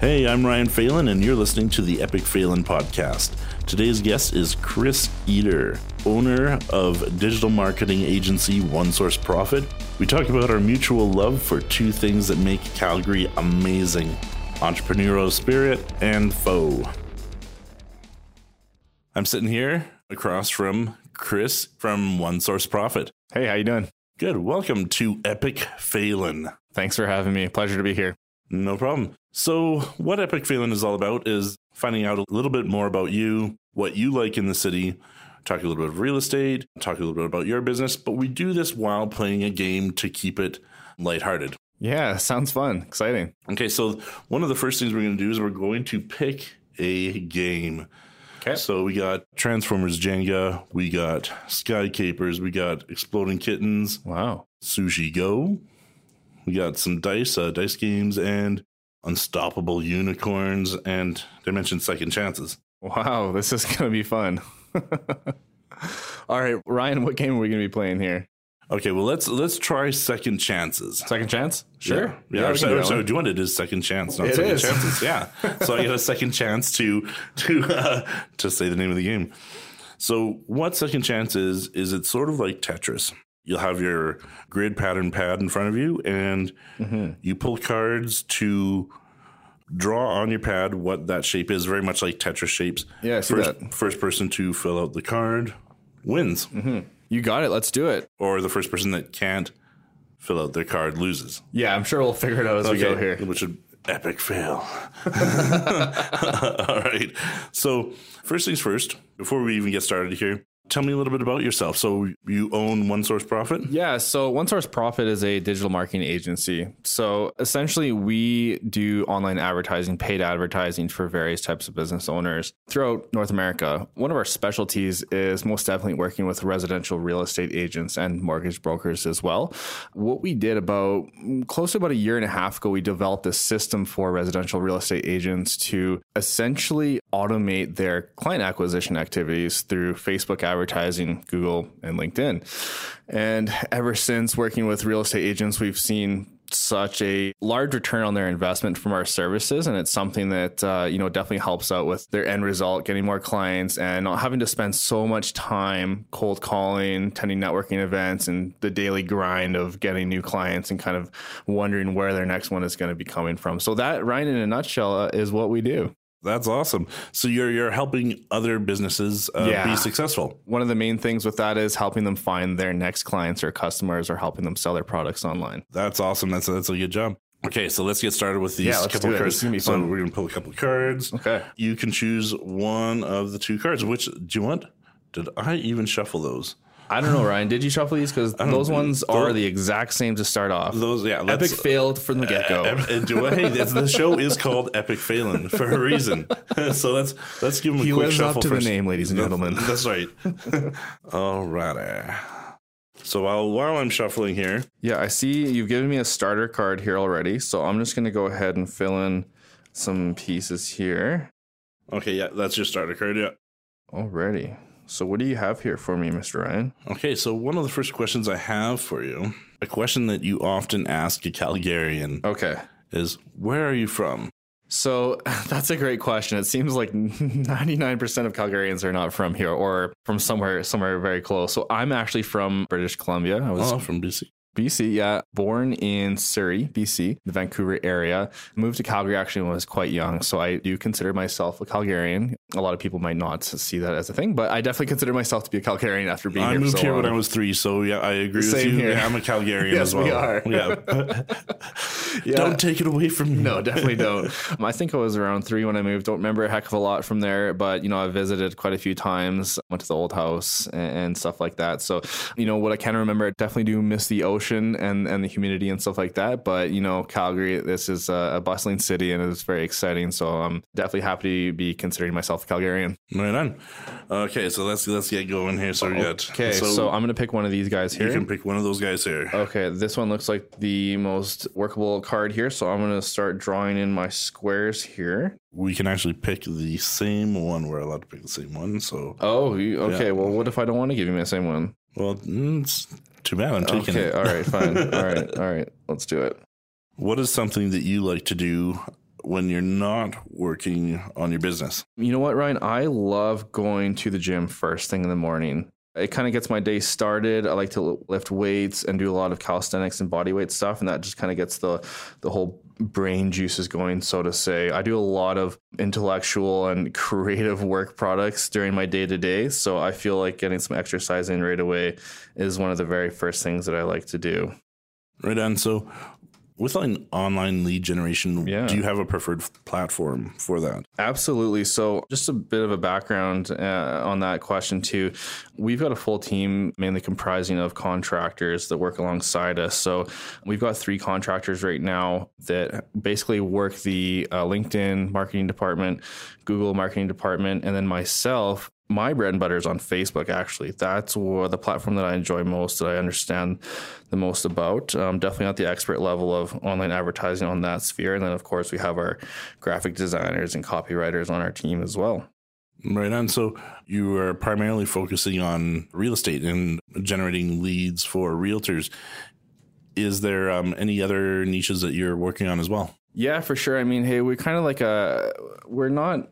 Hey, I'm Ryan Phelan, and you're listening to the Epic Phelan podcast. Today's guest is Chris Eater, owner of digital marketing agency One Source Profit. We talk about our mutual love for two things that make Calgary amazing entrepreneurial spirit and pho. I'm sitting here across from Chris from One Source Profit. Hey, how you doing? Good. Welcome to Epic Phelan. Thanks for having me. Pleasure to be here. No problem. So, what Epic Phelan is all about is finding out a little bit more about you, what you like in the city, talk a little bit of real estate, talk a little bit about your business, but we do this while playing a game to keep it lighthearted. Yeah, sounds fun. Exciting. Okay, so one of the first things we're going to do is we're going to pick a game. Okay. So we got Transformers Jenga, we got Sky Capers, we got Exploding Kittens, Wow. Sushi Go. We got some dice, uh, dice games, and Unstoppable Unicorns, and they mentioned Second Chances. Wow, this is going to be fun. All right, Ryan, what game are we going to be playing here? Okay, well let's let's try Second Chances. Second chance? Yeah, yeah. we or can so, do or that so do you want it is second chance, not It second is. chances. Yeah. so I get a second chance to to uh, to say the name of the game. So what second chance is is it's sort of like Tetris. You'll have your grid pattern pad in front of you, and Mm-hmm. you pull cards to draw on your pad what that shape is. Very much like Tetris shapes. Yeah, I see first, that. First person to fill out the card wins, You got it. Let's do it. or the first person that can't fill out their card loses. Yeah, I'm sure we'll figure it out as we go here. Which would epic fail. All right. So first things first, before we even get started here, tell me a little bit about yourself. So you own One Source Profit? Yeah, so One Source Profit is a digital marketing agency. So essentially, we do online advertising, paid advertising for various types of business owners throughout North America. One of our specialties is most definitely working with residential real estate agents and mortgage brokers as well. What we did about close to about a year and a half ago, we developed a system for residential real estate agents to essentially automate their client acquisition activities through Facebook advertising, Google, and LinkedIn. And ever since working with real estate agents, we've seen such a large return on their investment from our services. And it's something that uh, you know definitely helps out with their end result getting more clients and not having to spend so much time cold calling attending networking events and the daily grind of getting new clients and kind of wondering where their next one is going to be coming from. So that ryan in a nutshell uh, is what we do That's awesome. So you're you're helping other businesses uh, Yeah. be successful. one of the main things with that is helping them find their next clients or customers or helping them sell their products online That's awesome. That's a, that's a good job. Okay, so let's get started with these Yeah, let's couple do cards. Gonna so we're gonna pull a couple cards. okay You can choose one of the two cards. Which do you want? Did I even shuffle those? I don't know, Ryan. Did you shuffle these? Because those ones Those- are the exact same to start off. Those, yeah. Epic failed from the get go. Do- hey, the show is called Epic Failing for a reason. so let's let's give him a He quick lives up shuffle to the name, ladies and gentlemen. That's right. All righty. So while while I'm shuffling here, Yeah, I see you've given me a starter card here already. So I'm just going to go ahead and fill in some pieces here okay, yeah, that's your starter card. Yeah. already. So what do you have here for me, Mr. Ryan? Okay, so one of the first questions I have for you, a question that you often ask a Calgarian, Okay. is where are you from? So that's a great question. It seems like 99% of Calgarians are not from here or from somewhere somewhere very close. So I'm actually from British Columbia. I was Oh, from BC. BC, yeah. Born in Surrey, BC, the Vancouver area. Moved to Calgary actually when I was quite young. So I do consider myself a Calgarian. A lot of people might not see that as a thing, but I definitely consider myself to be a Calgarian after being I here. for moved so here when. I was three, so yeah, I agree with you. here. Yeah, I'm a Calgarian Yes, as well. we are. Yeah. Yeah. Don't take it away from me. No, definitely don't. Um, I think I was around three when I moved. Don't remember a heck of a lot from there, but you know, I visited quite a few times, went to the old house and, and stuff like that. So, you know, what I can remember, I definitely do miss the ocean and, and the humidity and stuff like that. But, you know, Calgary, this is a, a bustling city and it's very exciting. So I'm definitely happy to be considering myself a Calgarian. Right on. Okay, so let's let's get going here. So we got Okay, so, I'm going to pick one of these guys here. you can pick one of those guys here. Okay, this one looks like the most workable card here. So I'm going to start drawing in my squares here. We can actually pick the same one. We're allowed to pick the same one. So, Oh, you, okay. Yeah. Well, what if I don't want to give you my same one? well, mm, it's too bad. I'm taking Okay, it. all right, fine. all right, all right. Let's do it. What is something that you like to do when you're not working on your business? You know what, Ryan? I love going to the gym first thing in the morning. It kind of gets my day started. I like to lift weights and do a lot of calisthenics and body weight stuff, and that just kind of gets the the whole brain juices going, so to say. I do a lot of intellectual and creative work products during my day to day, so I feel like getting some exercise in right away is one of the very first things that I like to do. Right on. So, with an online lead generation, Yeah. do you have a preferred platform for that? Absolutely. So, just a bit of a background uh, on that question, too. We've got a full team, mainly comprising of contractors that work alongside us. So, we've got three contractors right now that basically work the uh, LinkedIn marketing department, Google marketing department, and then myself. My bread and butter is on Facebook, actually. That's the platform that I enjoy most, that I understand the most about. Um, definitely not the expert level of online advertising on that sphere. And then, of course, we have our graphic designers and copywriters on our team as well. Right on. So, you are primarily focusing on real estate and generating leads for realtors. Is there um, any other niches that you're working on as well? Yeah, for sure. I mean, hey, we're kind of like a, we're not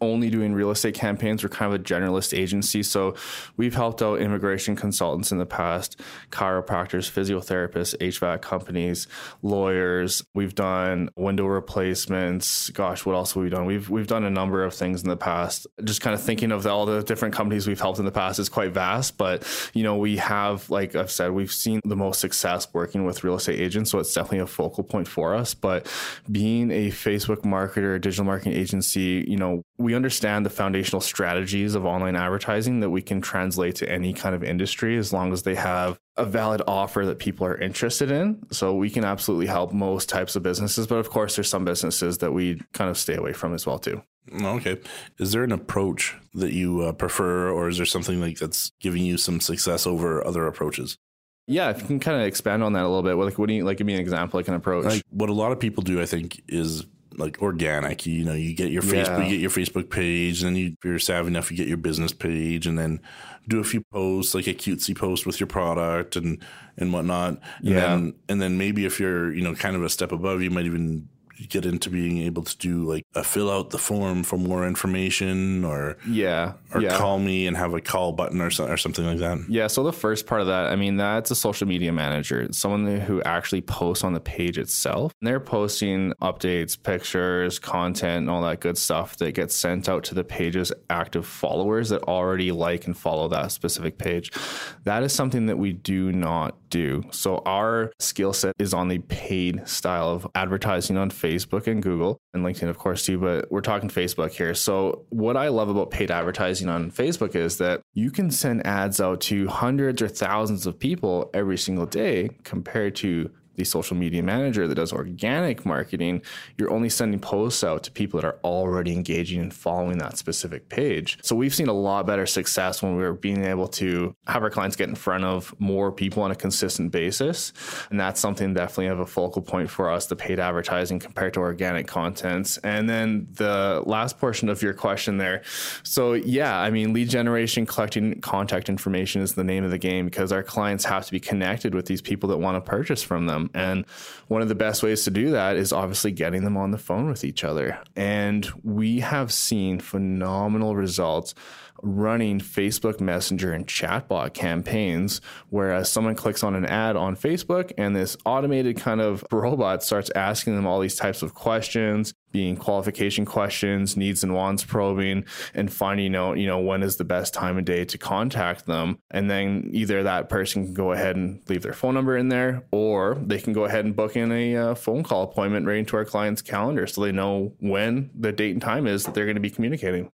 only doing real estate campaigns. We're kind of a generalist agency. So we've helped out immigration consultants in the past, chiropractors, physiotherapists, HVAC companies, lawyers. We've done window replacements. Gosh, what else have we done? We've we've done a number of things in the past. Just kind of thinking of all the different companies we've helped in the past is quite vast. But you know, we have, like I've said, we've seen the most success working with real estate agents. So it's definitely a focal point for us. But being a Facebook marketer, a digital marketing agency, you know, we understand the foundational strategies of online advertising that we can translate to any kind of industry as long as they have a valid offer that people are interested in. So we can absolutely help most types of businesses, but of course there's some businesses that we kind of stay away from as well too. Okay. Is there an approach that you uh, prefer, or is there something like that's giving you some success over other approaches? Yeah, if you can kind of expand on that a little bit. Like, what do you like? Give me an example, like an approach. Like what a lot of people do, I think, is like organic. You know, you get your Facebook, Yeah. you get your Facebook page, and then you, if you're savvy enough, you get your business page, and then do a few posts, like a cutesy post with your product and and whatnot. And Yeah. then and then maybe if you're you know kind of a step above, you might even get into being able to do like a fill out the form for more information or yeah, or yeah. call me and have a call button or, so, or something like that. Yeah, so the first part of that, I mean, that's a social media manager, someone who actually posts on the page itself. And they're posting updates, pictures, content, and all that good stuff that gets sent out to the page's active followers that already like and follow that specific page. That is something that we do not do. So our skill set is on the paid style of advertising on Facebook and Google and LinkedIn, of course, too, but we're talking Facebook here. So what I love about paid advertising on Facebook is that you can send ads out to hundreds or thousands of people every single day compared to the social media manager that does organic marketing, you're only sending posts out to people that are already engaging and following that specific page. So we've seen a lot better success when we're being able to have our clients get in front of more people on a consistent basis. And that's something definitely of a focal point for us, the paid advertising compared to organic contents. And then the last portion of your question there. So yeah, I mean, lead generation, collecting contact information is the name of the game because our clients have to be connected with these people that want to purchase from them. And one of the best ways to do that is obviously getting them on the phone with each other. And we have seen phenomenal results running Facebook Messenger and chatbot campaigns, whereas someone clicks on an ad on Facebook and this automated kind of robot starts asking them all these types of questions, being qualification questions, needs and wants probing, and finding out, you know, when is the best time of day to contact them. And then either that person can go ahead and leave their phone number in there, or they can go ahead and book in a uh, phone call appointment right into our client's calendar so they know when the date and time is that they're going to be communicating.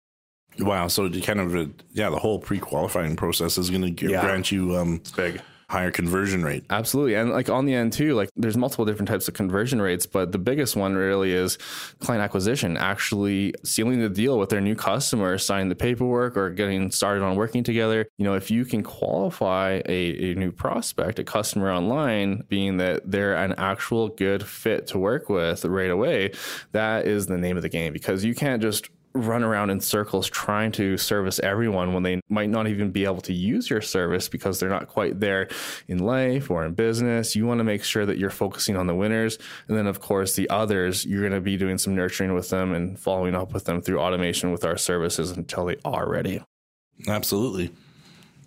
Wow. So kind of, uh, yeah, the whole pre qualifying process is going to Yeah. grant you um, It's big. higher conversion rate. Absolutely. And like on the end too, like there's multiple different types of conversion rates, but the biggest one really is client acquisition, actually sealing the deal with their new customer, signing the paperwork or getting started on working together. You know, if you can qualify a, a new prospect, a customer online, being that they're an actual good fit to work with right away, that is the name of the game because you can't just run around in circles trying to service everyone when they might not even be able to use your service because they're not quite there in life or in business. You want to make sure that you're focusing on the winners. And then, of course, the others, you're going to be doing some nurturing with them and following up with them through automation with our services until they are ready. Absolutely.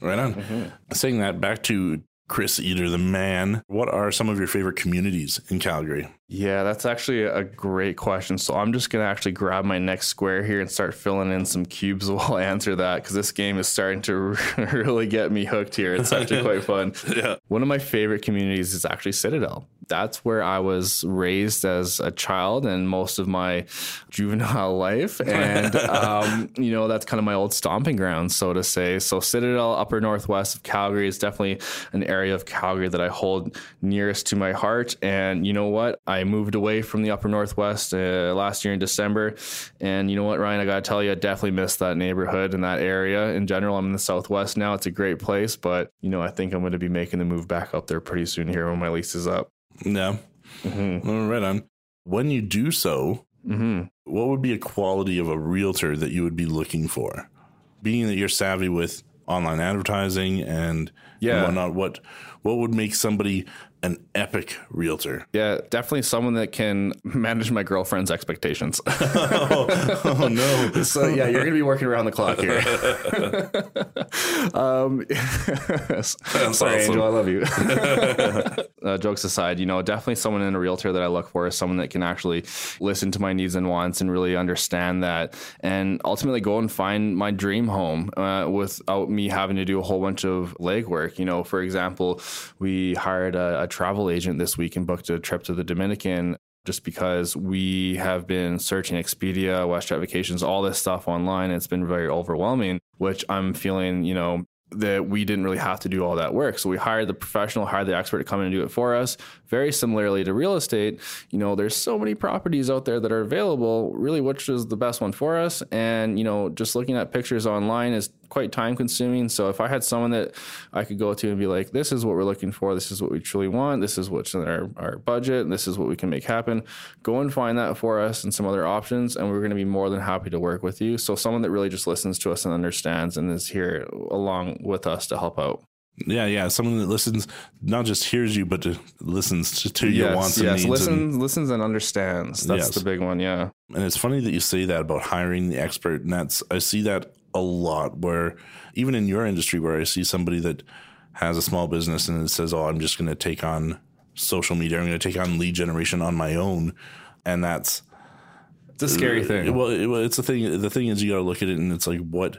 Right on. Mm-hmm. Saying that back to Chris Eder, the man, what are some of your favorite communities in Calgary? Yeah, that's actually a great question. So I'm just going to actually grab my next square here and start filling in some cubes while I answer that because this game is starting to really get me hooked here. It's actually quite fun. yeah. One of my favorite communities is actually Citadel. That's where I was raised as a child and most of my juvenile life. And, um, you know, that's kind of my old stomping ground, so to say. So Citadel, upper northwest of Calgary, is definitely an area of Calgary that I hold nearest to my heart. And you know what? I moved away from the upper northwest uh, last year in December, and you know what, Ryan, I gotta tell you, I definitely missed that neighborhood and that area. In general, I'm in the southwest now. It's a great place, but you know, I think I'm going to be making the move back up there pretty soon here when my lease is up. Yeah, mm-hmm. right on. When you do so, mm-hmm. what would be a quality of a realtor that you would be looking for? Being that you're savvy with online advertising and yeah. whatnot, what what would make somebody an epic realtor. Yeah, definitely someone that can manage my girlfriend's expectations. oh, oh, no. so yeah, you're gonna be working around the clock here. um, sorry, awesome. Angel, I love you. uh, jokes aside, you know, definitely someone in a realtor that I look for is someone that can actually listen to my needs and wants and really understand that, and ultimately go and find my dream home uh, without me having to do a whole bunch of legwork. You know, for example, we hired a, a travel agent this week and booked a trip to the Dominican just because we have been searching Expedia, WestJet Vacations, all this stuff online. It's been very overwhelming, which I'm feeling, you know, that we didn't really have to do all that work. So we hired the professional, hired the expert to come in and do it for us. Very similarly to real estate, you know, there's so many properties out there that are available. Really, which is the best one for us? And, you know, just looking at pictures online is quite time consuming. So if I had someone that I could go to and be like, this is what we're looking for, this is what we truly want, this is what's in our, our budget, and this is what we can make happen, go and find that for us and some other options. And we're going to be more than happy to work with you. So someone that really just listens to us and understands and is here along with us to help out. Yeah, yeah. Someone that listens, not just hears you, but to, listens to, to your wants and yes. needs. Listens, and, listens and understands. That's yes. the big one. Yeah. And it's funny that you say that about hiring the expert. And that's, I see that a lot where even in your industry where I see somebody that has a small business and it says, "Oh, I'm just going to take on social media. I'm going to take on lead generation on my own," and that's it's a scary thing. Well, it, it's the thing. The thing is, you got to look at it and it's like, what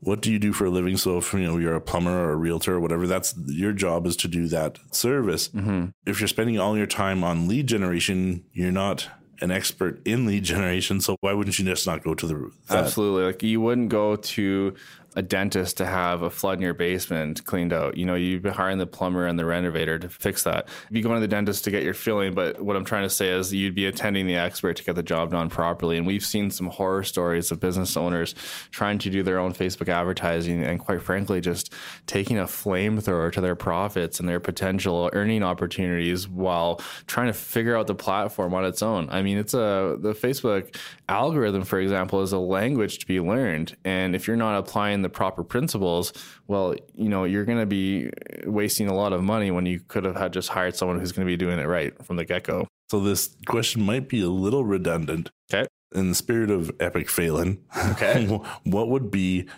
what do you do for a living? So if you know you're a plumber or a realtor or whatever, that's your job is to do that service. Mm-hmm. If you're spending all your time on lead generation, you're not an expert in lead generation. So why wouldn't you just not go to the that? absolutely like you wouldn't go to a dentist to have a flood in your basement cleaned out. You know, you've been hiring the plumber and the renovator to fix that. You'd be going to the dentist to get your filling, but what I'm trying to say is you'd be attending the expert to get the job done properly. And we've seen some horror stories of business owners trying to do their own Facebook advertising and quite frankly just taking a flamethrower to their profits and their potential earning opportunities while trying to figure out the platform on its own. I mean, it's a the Facebook algorithm, for example, is a language to be learned. And if you're not applying the proper principles, well, you know, you're going to be wasting a lot of money when you could have had just hired someone who's going to be doing it right from the get go. So this question might be a little redundant. Okay. In the spirit of epic failing, okay, what would be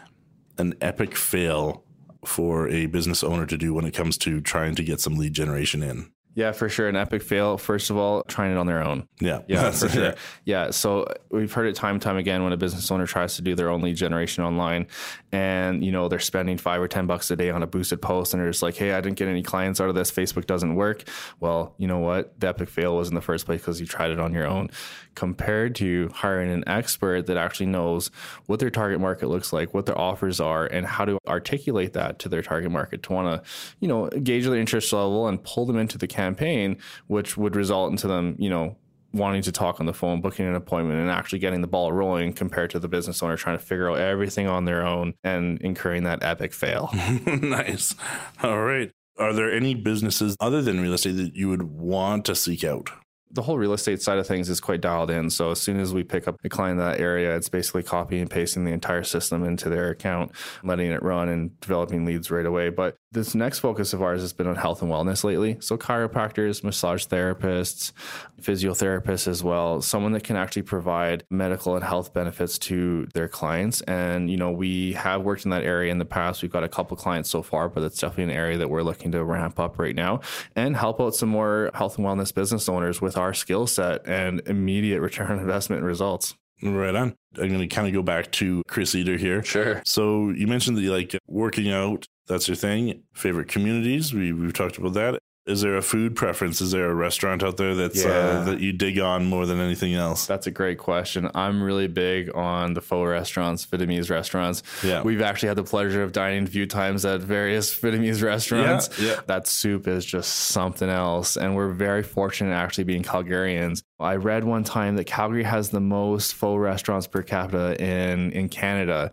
an epic fail for a business owner to do when it comes to trying to get some lead generation in? Yeah, for sure. An epic fail, first of all, trying it on their own. Yeah. Yeah, for sure. Yeah. So we've heard it time and time again when a business owner tries to do their own lead generation online and, you know, they're spending five or 10 bucks a day on a boosted post and they're just like, hey, I didn't get any clients out of this. Facebook doesn't work. Well, you know what? The epic fail was in the first place because you tried it on your own compared to hiring an expert that actually knows what their target market looks like, what their offers are, and how to articulate that to their target market to want to, you know, gauge their interest level and pull them into the campaign, which would result into them, you know, wanting to talk on the phone, booking an appointment, and actually getting the ball rolling compared to the business owner trying to figure out everything on their own and incurring that epic fail. nice. All right. Are there any businesses other than real estate that you would want to seek out? The whole real estate side of things is quite dialed in. So as soon as we pick up a client in that area, it's basically copying and pasting the entire system into their account, letting it run and developing leads right away. But this next focus of ours has been on health and wellness lately. So chiropractors, massage therapists, physiotherapists as well, someone that can actually provide medical and health benefits to their clients. And, you know, we have worked in that area in the past. We've got a couple clients so far, but it's definitely an area that we're looking to ramp up right now and help out some more health and wellness business owners with our skill set and immediate return on investment results. Right on. I'm going to kind of go back to Chris Eater here. Sure. So you mentioned that you like working out. That's your thing. Favorite communities. We, we've talked about that. Is there a food preference? Is there a restaurant out there that's uh, Yeah. uh, that you dig on more than anything else? That's a great question. I'm really big on the pho restaurants, Vietnamese restaurants. Yeah. We've actually had the pleasure of dining a few times at various Vietnamese restaurants. Yeah, yeah. That soup is just something else. And we're very fortunate actually being Calgarians. I read one time that Calgary has the most pho restaurants per capita in, in Canada.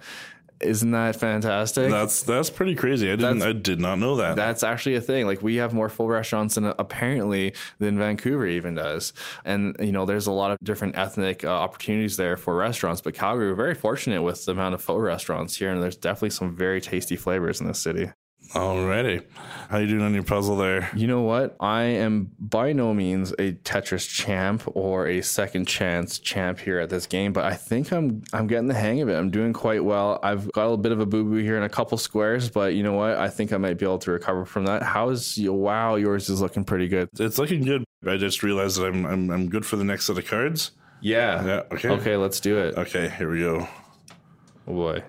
Isn't that fantastic? That's that's pretty crazy. I didn't. That's- I did not know that. That's actually a thing. Like we have more full restaurants than apparently than Vancouver even does. And you know, there's a lot of different ethnic uh, opportunities there for restaurants. But Calgary, we're very fortunate with the amount of pho restaurants here, and there's definitely some very tasty flavors in this city. Alrighty. How you doing on your puzzle there? You know what? I am by no means a Tetris champ or a second chance champ here at this game, but I think I'm I'm getting the hang of it. I'm doing quite well. I've got a bit of a boo boo here in a couple squares, but you know what? I think I might be able to recover from that. How's your wow? Yours is looking pretty good. It's looking good. I just realized that I'm I'm, I'm good for the next set of cards. Yeah. Yeah. Okay. Okay, let's do it. Okay. Here we go. Oh boy,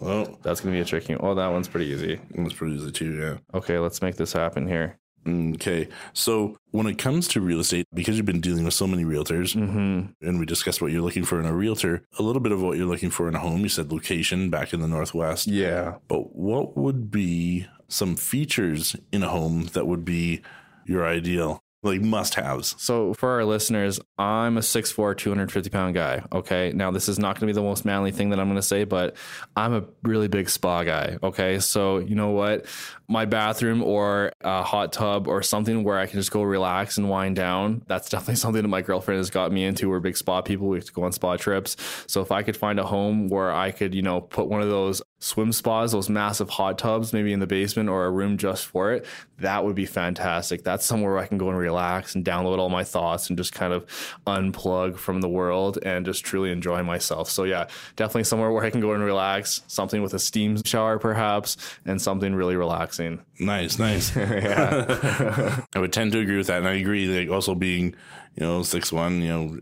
Well, that's gonna be a tricky. Oh, that one's pretty easy. that's pretty easy too. Yeah. Okay, let's make this happen here. Okay. So when it comes to real estate, because you've been dealing with so many realtors, Mm-hmm. and we discussed what you're looking for in a realtor, a little bit of what you're looking for in a home. You said location back in the Northwest. Yeah. But what would be some features in a home that would be your ideal, like must haves? So for our listeners, I'm a 6'4", 250 pound guy. Okay. Now this is not going to be the most manly thing that I'm going to say, but I'm a really big spa guy. Okay. So you know what? My bathroom or a hot tub or something where I can just go relax and wind down. That's definitely something that my girlfriend has got me into. We're big spa people. We have to go on spa trips. So if I could find a home where I could, you know, put one of those swim spas, those massive hot tubs, maybe in the basement or a room just for it, that would be fantastic. That's somewhere where I can go and relax and download all my thoughts and just kind of unplug from the world and just truly enjoy myself. So yeah, definitely somewhere where I can go and relax, something with a steam shower perhaps, and something really relaxing. Nice, nice. yeah. I would tend to agree with that, and I agree. Like also being, you know, six one, you know,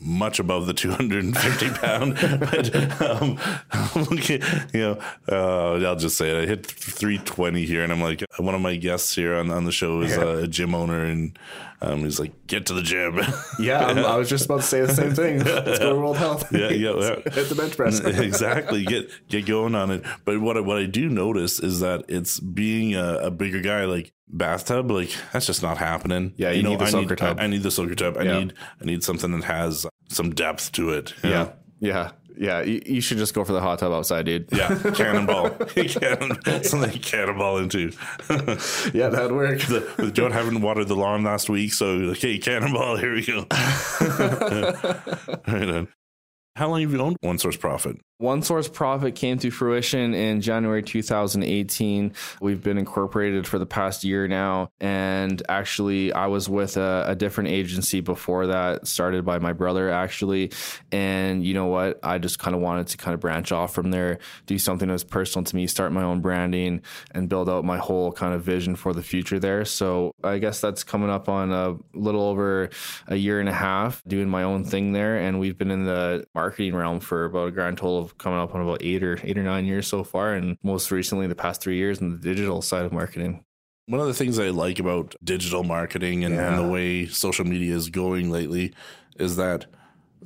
much above the two hundred and fifty pound. but um, you know, uh, I'll just say it. I hit three twenty here, and I'm like, one of my guests here on on the show is a gym owner, and um, he's like, get to the gym. Yeah, I was just about to say the same thing. Let's go to World Health. yeah, yeah, yeah. Hit the bench press. exactly. Get get going on it. But what I, what I do notice is that it's being a, a bigger guy, like bathtub, like that's just not happening. Yeah, you need the I soaker need, tub. I, I need the soaker tub. I Yeah. need I need something that has some depth to it. Yeah. know? Yeah. Yeah. You, you should just go for the hot tub outside, dude. Yeah, cannonball. Cannon, something to cannonball into. yeah, that'd work. the, with Joe haven't watered the lawn last week, so okay, cannonball. Here we go. right on. How long have you owned One Source Profit? One Source Profit came to fruition in January 2018. We've been incorporated for the past year now. And actually, I was with a, a different agency before that, started by my brother, actually. And you know what? I just kind of wanted to kind of branch off from there, do something that was personal to me, start my own branding, and build out my whole kind of vision for the future there. So I guess that's coming up on a little over a year and a half doing my own thing there. And we've been in the marketing realm for about a grand total of coming up on about eight or eight or nine years so far. And most recently, the past three years in the digital side of marketing. One of the things I like about digital marketing and, and the way social media is going lately is that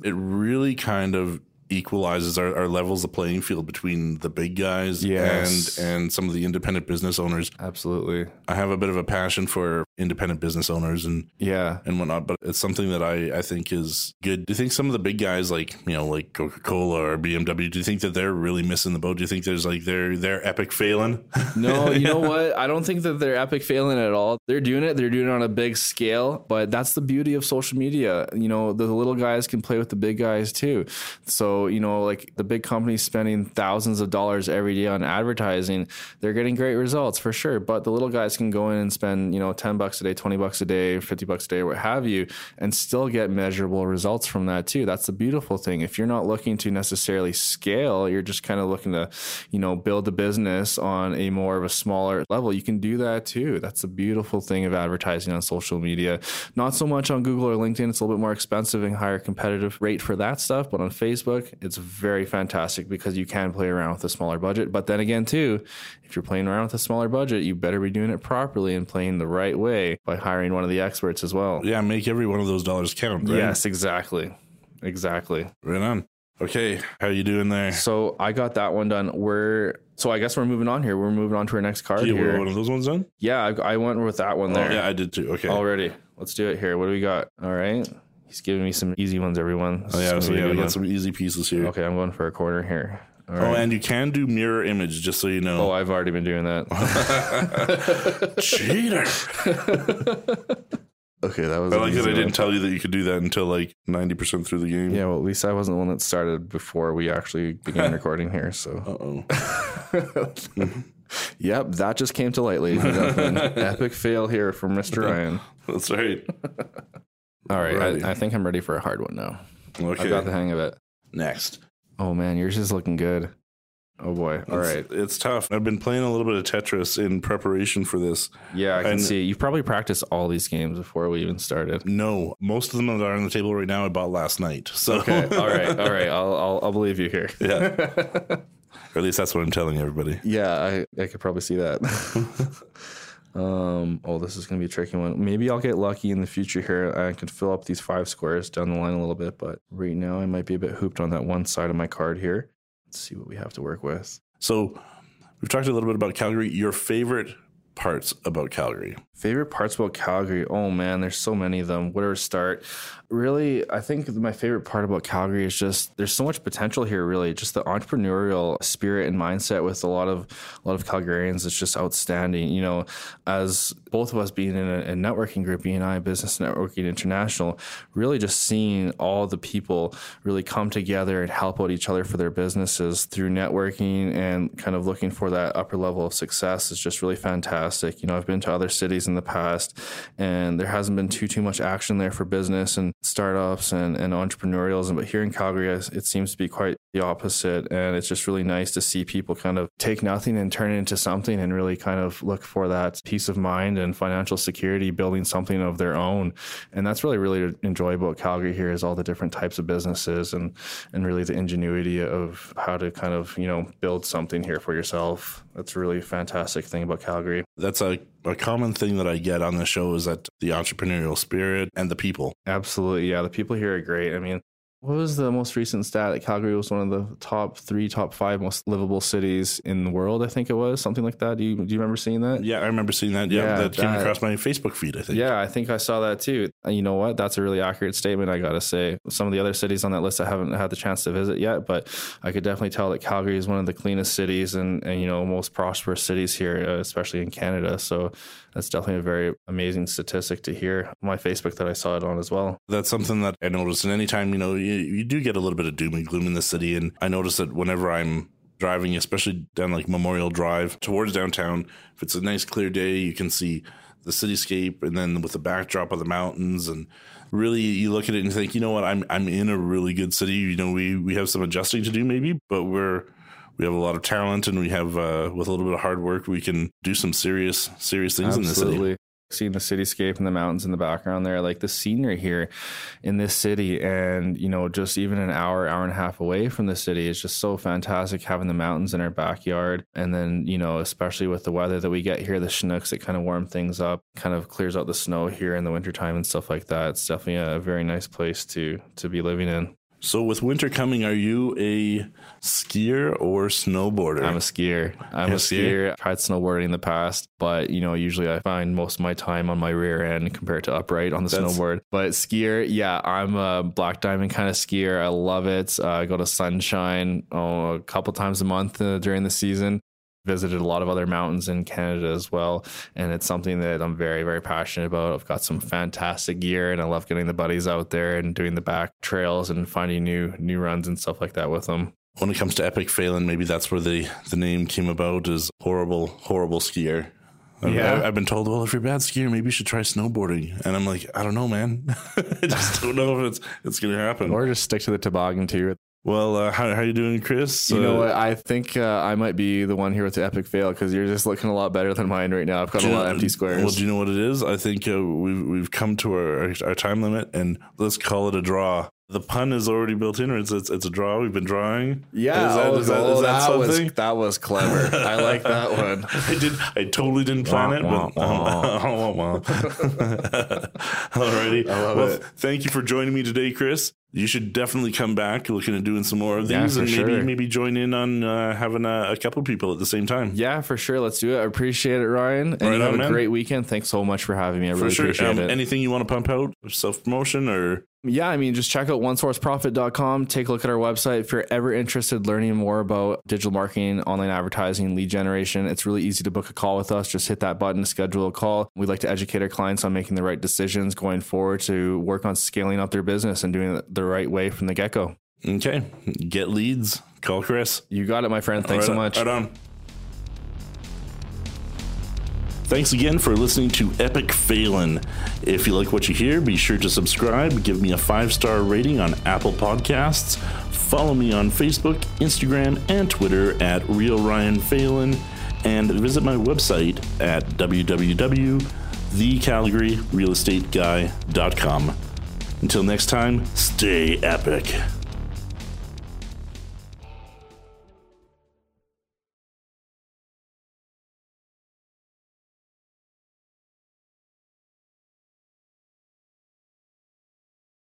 it really kind of equalizes our, our levels the playing field between the big guys Yes. and and some of the independent business owners. Absolutely. I have a bit of a passion for independent business owners and Yeah. and whatnot, but it's something that I, I think is good. Do you think some of the big guys like you know like Coca Cola or BMW? Do you think that they're really missing the boat? Do you think there's like they're they're epic failing? No, you know what? I don't think that they're epic failing at all. They're doing it. They're doing it on a big scale, but that's the beauty of social media. You know, the little guys can play with the big guys too. So, you know, like the big companies spending thousands of dollars every day on advertising, they're getting great results for sure. But the little guys can go in and spend, you know, 10 bucks a day, 20 bucks a day, 50 bucks a day, what have you, and still get measurable results from that too. That's the beautiful thing. If you're not looking to necessarily scale, you're just kind of looking to, you know, build a business on a more of a smaller level, you can do that too. That's the beautiful thing of advertising on social media. Not so much on Google or LinkedIn. It's a little bit more expensive and higher competitive rate for that stuff. But on Facebook, it's very fantastic because you can play around with a smaller budget. But then again, too, if you're playing around with a smaller budget, you better be doing it properly and playing the right way by hiring one of the experts as well. yeah, make every one of those dollars count. Right? Yes, exactly. Exactly. right on. Okay, how you doing there? So I got that one done. We're so I guess we're moving on here. We're moving on to our next card were here. one of those ones done? Yeah, I, I went with that one Oh, there yeah, I did too. Okay. already. Let's do it here. What do we got? All right. He's giving me some easy ones, everyone. This Oh, yeah, so yeah, we got some easy pieces here. Okay, I'm going for a corner here. All Oh, right. and you can do mirror image, just so you know. Oh. I've already been doing that. Cheater! okay, that was. I like that I didn't tell you that you could do that until like ninety percent through the game. Yeah, well, at least I wasn't the one that started before we actually began recording here. So, Uh oh. yep, that just came to light, ladies and gentlemen. Epic fail here from Mr. Ryan. That's right. All right, I, I think I'm ready for a hard one now. Okay. I got the hang of it. Next. Oh man, yours is looking good. Oh boy. All It's- right. It's tough. I've been playing a little bit of Tetris in preparation for this. Yeah, I can And- see. You've probably practiced all these games before we even started. No, most of them that are on the table right now I bought last night. So Okay. all right. All right. I'll, I'll, I'll believe you here. yeah. or at least that's what I'm telling everybody. Yeah, I, I could probably see that. um, oh, this is going to be a tricky one. Maybe I'll get lucky in the future here. I can fill up these five squares down the line a little bit, but right now I might be a bit hooped on that one side of my card here. Let's see what we have to work with. So we've talked a little bit about Calgary. Your favorite parts about Calgary? Favorite parts about Calgary? Oh man, there's so many of them. Where to start? Really, I think my favorite part about Calgary is just there's so much potential here. Really, just the entrepreneurial spirit and mindset with a lot of a lot of Calgarians is just outstanding. You know, as both of us being in a, a networking group, BNI Business Networking International, really just seeing all the people really come together and help out each other for their businesses through networking and kind of looking for that upper level of success is just really fantastic. You know, I've been to other cities in the past and there hasn't been too too much action there for business and startups and, and entrepreneurialism. But here in Calgary, it seems to be quite the opposite. And it's just really nice to see people kind of take nothing and turn it into something and really kind of look for that peace of mind and financial security, building something of their own. And that's really, really enjoyable about Calgary here is all the different types of businesses and, and really the ingenuity of how to kind of, you know, build something here for yourself. That's a really fantastic thing about Calgary. That's a, a common thing that I get on the show is that the entrepreneurial spirit and the people. Absolutely. Yeah. The people here are great. I mean, what was the most recent stat that Calgary was one of the top three, top five most livable cities in the world? I think it was something like that. Do you do you remember seeing that? Yeah, I remember seeing that. Yeah, Yeah, that, came across my Facebook feed, I think. Yeah, I think I saw that too. And You know what? That's a really accurate statement. I gotta say, some of the other cities on that list I haven't had the chance to visit yet, but I could definitely tell that Calgary is one of the cleanest cities and, and you know most prosperous cities here, uh, especially in Canada. So that's definitely a very amazing statistic to hear. My Facebook that I saw it on as well. That's something that I noticed. And anytime, you know, you, you do get a little bit of doom and gloom in the city. And I notice that whenever I'm driving, especially down like Memorial Drive towards downtown, if it's a nice clear day, you can see the cityscape and then with the backdrop of the mountains and really you look at it and think, you know what, I'm I'm in a really good city. You know, we we have some adjusting to do maybe, but we're we have a lot of talent and we have uh, with a little bit of hard work we can do some serious serious things in this city. Seeing the cityscape and the mountains in the background there, like the scenery here in this city, and you know, just even an hour, hour and a half away from the city is just so fantastic having the mountains in our backyard. And then, you know, especially with the weather that we get here, the Chinooks, it kind of warm things up, kind of clears out the snow here in the wintertime and stuff like that. It's definitely a very nice place to to be living in. So, with winter coming, are you a skier or snowboarder? I'm a skier. I'm Yeah, a skier. skier. I've tried snowboarding in the past, but you know, usually I find most of my time on my rear end compared to upright on the That's- snowboard. But skier, yeah, I'm a black diamond kind of skier. I love it. Uh, I go to Sunshine oh, a couple times a month uh, during the season. Visited a lot of other mountains in Canada as well, and it's something that I'm very, very passionate about. I've got some fantastic gear, and I love getting the buddies out there and doing the back trails and finding new new runs and stuff like that with them. when it comes to epic failing, maybe that's where the, the name came about is horrible, horrible skier. I've- Yeah. I've been told, well, if you're a bad skier, maybe you should try snowboarding. And I'm like, I don't know, man. I just don't know if it's it's going to happen. Or just stick to the toboggan too. Well, uh, how, how you doing, Chris? You know Uh, what? I think uh, I might be the one here with the epic fail because you're just looking a lot better than mine right now. I've got do a lot know- of empty squares. Well, do you know what it is? I think uh, we've we've come to our, our time limit, and let's call it a draw. The pun is already built in, or it's it's, it's a draw. We've been drawing. yeah, is that, oh, is that, oh, that that was that was clever. I like that one. I did. I totally didn't plan it, Wah, but wah. Alrighty. I love well, it. thank you for joining me today, Chris. You should definitely come back, looking at doing some more of these, for and maybe sure. maybe join in on uh, having a, a couple people at the same time. Yeah, for sure. Let's do it. I appreciate it, Ryan. And Right you have on, a man. great weekend. Thanks so much for having me. I For really sure. appreciate Um, it. anything you want to pump out, self promotion, or Yeah, I mean, just check out onesourceprofit.com. Take a look at our website. If you're ever interested learning more about digital marketing, online advertising, lead generation, it's really easy to book a call with us. Just hit that button to schedule a call. We'd like to educate our clients on making the right decisions going forward to work on scaling up their business and doing it the right way from the get go. okay, get leads. Call Chris. You got it, my friend. Thanks so much. Right on. Thanks again for listening to Epic Phelan. If you like what you hear, be sure to subscribe, give me a five star rating on Apple Podcasts, follow me on Facebook, Instagram, and Twitter at Real Ryan Phelan, and visit my website at www.thecalgaryrealestateguy.com. Until next time, stay epic.